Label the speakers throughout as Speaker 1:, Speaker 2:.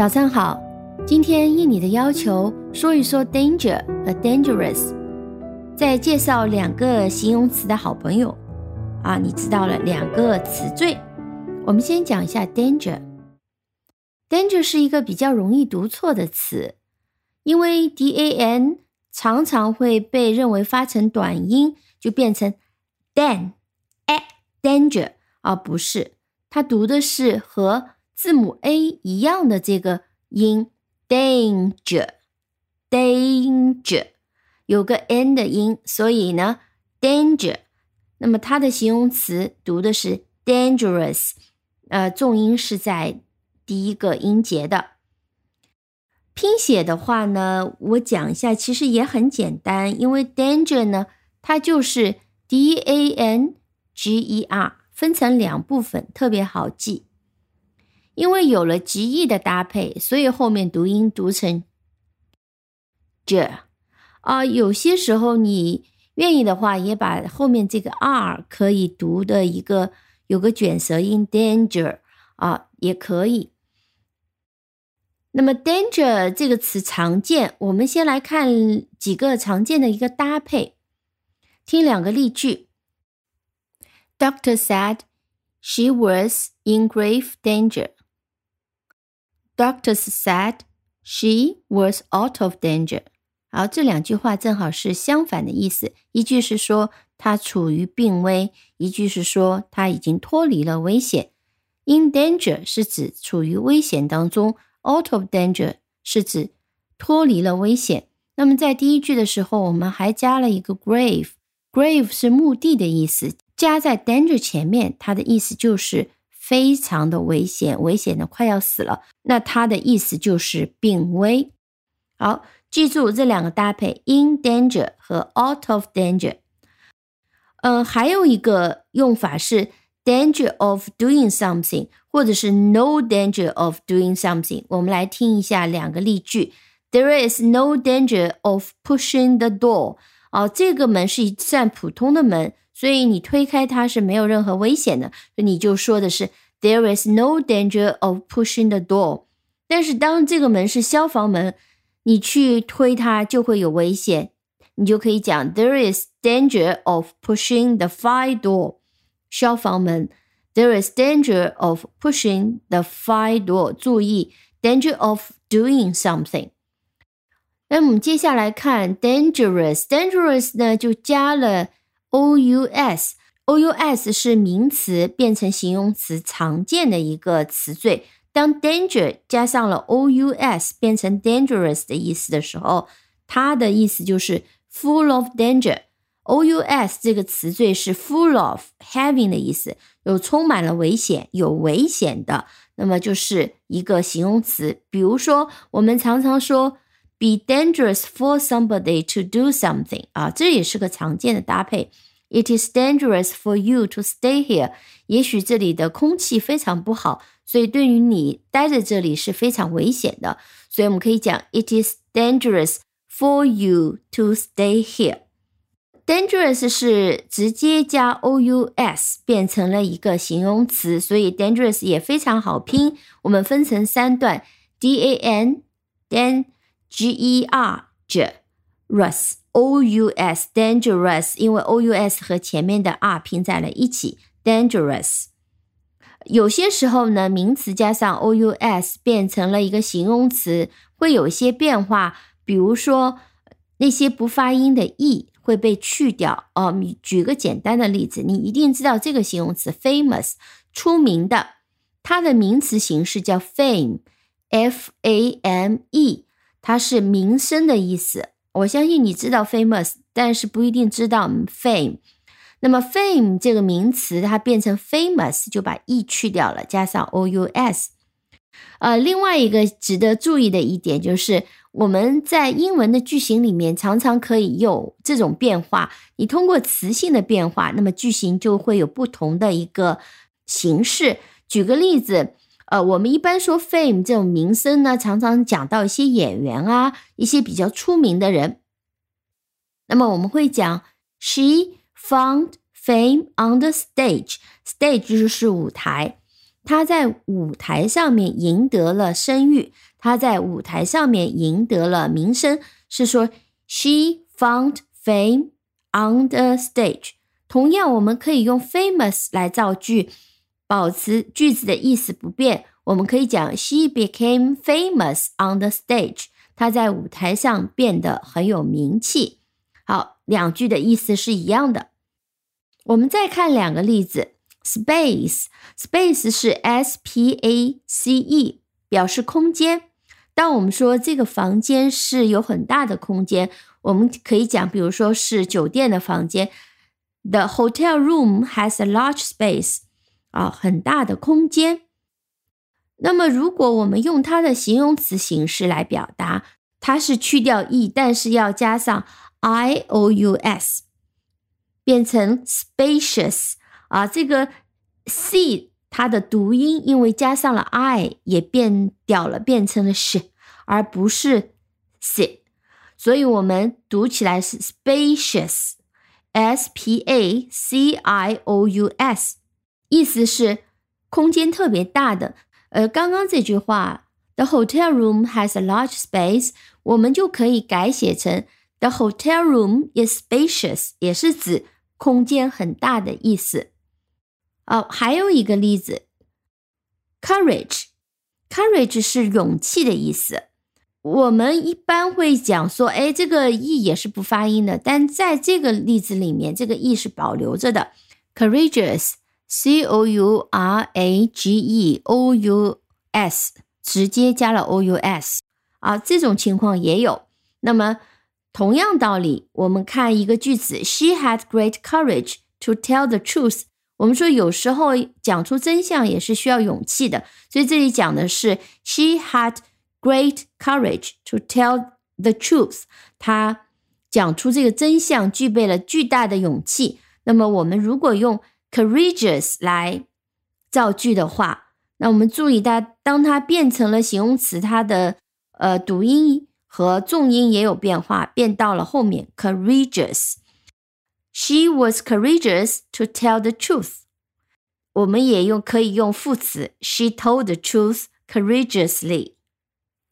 Speaker 1: 早上好，今天应你的要求说一说 danger 和 dangerous，再介绍两个形容词的好朋友啊，你知道了两个词缀。我们先讲一下 danger。danger 是一个比较容易读错的词，因为 d a n 常常会被认为发成短音，就变成 dan a，danger，而不是它读的是和字母 a 一样的这个音，danger，danger，有个 n 的音，所以呢，danger，那么它的形容词读的是 dangerous，呃，重音是在第一个音节的。拼写的话呢，我讲一下，其实也很简单，因为 danger 呢，它就是 d a n g e r，分成两部分，特别好记。因为有了极义的搭配，所以后面读音读成 j 啊。有些时候你愿意的话，也把后面这个 r 可以读的一个有个卷舌音 danger 啊，也可以。那么 danger 这个词常见，我们先来看几个常见的一个搭配。听两个例句：Doctor said she was in grave danger. Doctors said she was out of danger。好，这两句话正好是相反的意思。一句是说她处于病危，一句是说她已经脱离了危险。In danger 是指处于危险当中，out of danger 是指脱离了危险。那么在第一句的时候，我们还加了一个 grave，grave 是墓地的意思，加在 danger 前面，它的意思就是。非常的危险，危险的快要死了。那它的意思就是病危。好，记住这两个搭配：in danger 和 out of danger。嗯，还有一个用法是 danger of doing something，或者是 no danger of doing something。我们来听一下两个例句：There is no danger of pushing the door。哦，这个门是一扇普通的门。所以你推开它是没有任何危险的，你就说的是 There is no danger of pushing the door。但是当这个门是消防门，你去推它就会有危险，你就可以讲 There is danger of pushing the fire door。消防门，There is danger of pushing the fire door。注意，danger of doing something。那我们接下来看 dangerous，dangerous 呢就加了。 O u s o u s 是名词变成形容词常见的一个词缀。当 danger 加上了 o u s 变成 dangerous 的意思的时候，它的意思就是 full of danger。o u s 这个词缀是 full of having 的意思，有充满了危险，有危险的，那么就是一个形容词。比如说，我们常常说 be dangerous for somebody to do something 啊，这也是个常见的搭配。It is dangerous for you to stay here。也许这里的空气非常不好，所以对于你待在这里是非常危险的。所以我们可以讲，It is dangerous for you to stay here。Dangerous 是直接加 o u s 变成了一个形容词，所以 dangerous 也非常好拼。我们分成三段：d a n dan G e r j rus。o u s dangerous，因为 o u s 和前面的 r 拼在了一起，dangerous。有些时候呢，名词加上 o u s 变成了一个形容词，会有一些变化。比如说，那些不发音的 e 会被去掉。哦，你举个简单的例子，你一定知道这个形容词 famous，出名的，它的名词形式叫 fame，f a m e，它是名声的意思。我相信你知道 famous，但是不一定知道 fame。那么 fame 这个名词，它变成 famous 就把 e 去掉了，加上 o u s。呃，另外一个值得注意的一点就是，我们在英文的句型里面常常可以有这种变化。你通过词性的变化，那么句型就会有不同的一个形式。举个例子。呃，我们一般说 fame 这种名声呢，常常讲到一些演员啊，一些比较出名的人。那么我们会讲，she found fame on the stage，stage 就是舞台，她在舞台上面赢得了声誉。她在舞台上面赢得了名声，是说 she found fame on the stage。同样，我们可以用 famous 来造句，保持句子的意思不变。我们可以讲 she became famous on the stage。她在舞台上变得很有名气。好，两句的意思是一样的。我们再看两个例子，space，space 是 s p a c e，表示空间。当我们说这个房间是有很大的空间，我们可以讲，比如说是酒店的房间，the hotel room has a large space，啊，很大的空间。那么如果我们用它的形容词形式来表达，它是去掉 e，但是要加上。i o u s 变成 spacious 啊，这个 c 它的读音因为加上了 i 也变掉了，变成了 sh，而不是 s，所以我们读起来是 spacious，s p a c i o u s，意思是空间特别大的。呃，刚刚这句话 the hotel room has a large space，我们就可以改写成。The hotel room is spacious，也是指空间很大的意思。哦，还有一个例子，courage，courage 是勇气的意思。我们一般会讲说，哎，这个 e 也是不发音的，但在这个例子里面，这个 e 是保留着的，courageous。Courageous 直接加了 o u s，啊，这种情况也有。那么同样道理，我们看一个句子，She had great courage to tell the truth。我们说有时候讲出真相也是需要勇气的，所以这里讲的是 She had great courage to tell the truth。她讲出这个真相具备了巨大的勇气。那么我们如果用 courageous 来造句的话，那我们注意它，当它变成了形容词，它的呃读音。和重音也有变化，变到了后面。Courageous, she was courageous to tell the truth。我们也用可以用副词，she told the truth courageously。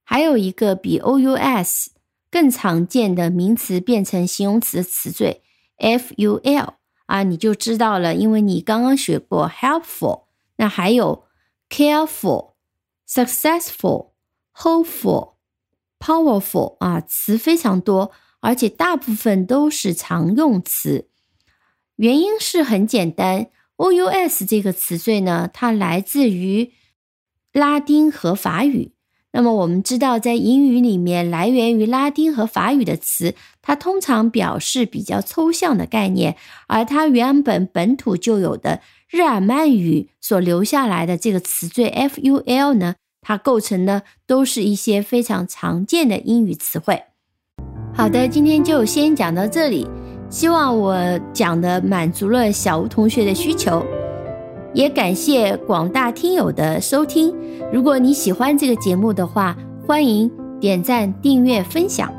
Speaker 1: 还有一个比 o u s 更常见的名词变成形容词词缀 f u l 啊，你就知道了，因为你刚刚学过 helpful。那还有 careful、successful、hopeful。Powerful 啊，词非常多，而且大部分都是常用词。原因是很简单，ous 这个词缀呢，它来自于拉丁和法语。那么我们知道，在英语里面，来源于拉丁和法语的词，它通常表示比较抽象的概念，而它原本本土就有的日耳曼语所留下来的这个词缀 ful 呢？它构成的都是一些非常常见的英语词汇。好的，今天就先讲到这里。希望我讲的满足了小吴同学的需求，也感谢广大听友的收听。如果你喜欢这个节目的话，欢迎点赞、订阅、分享。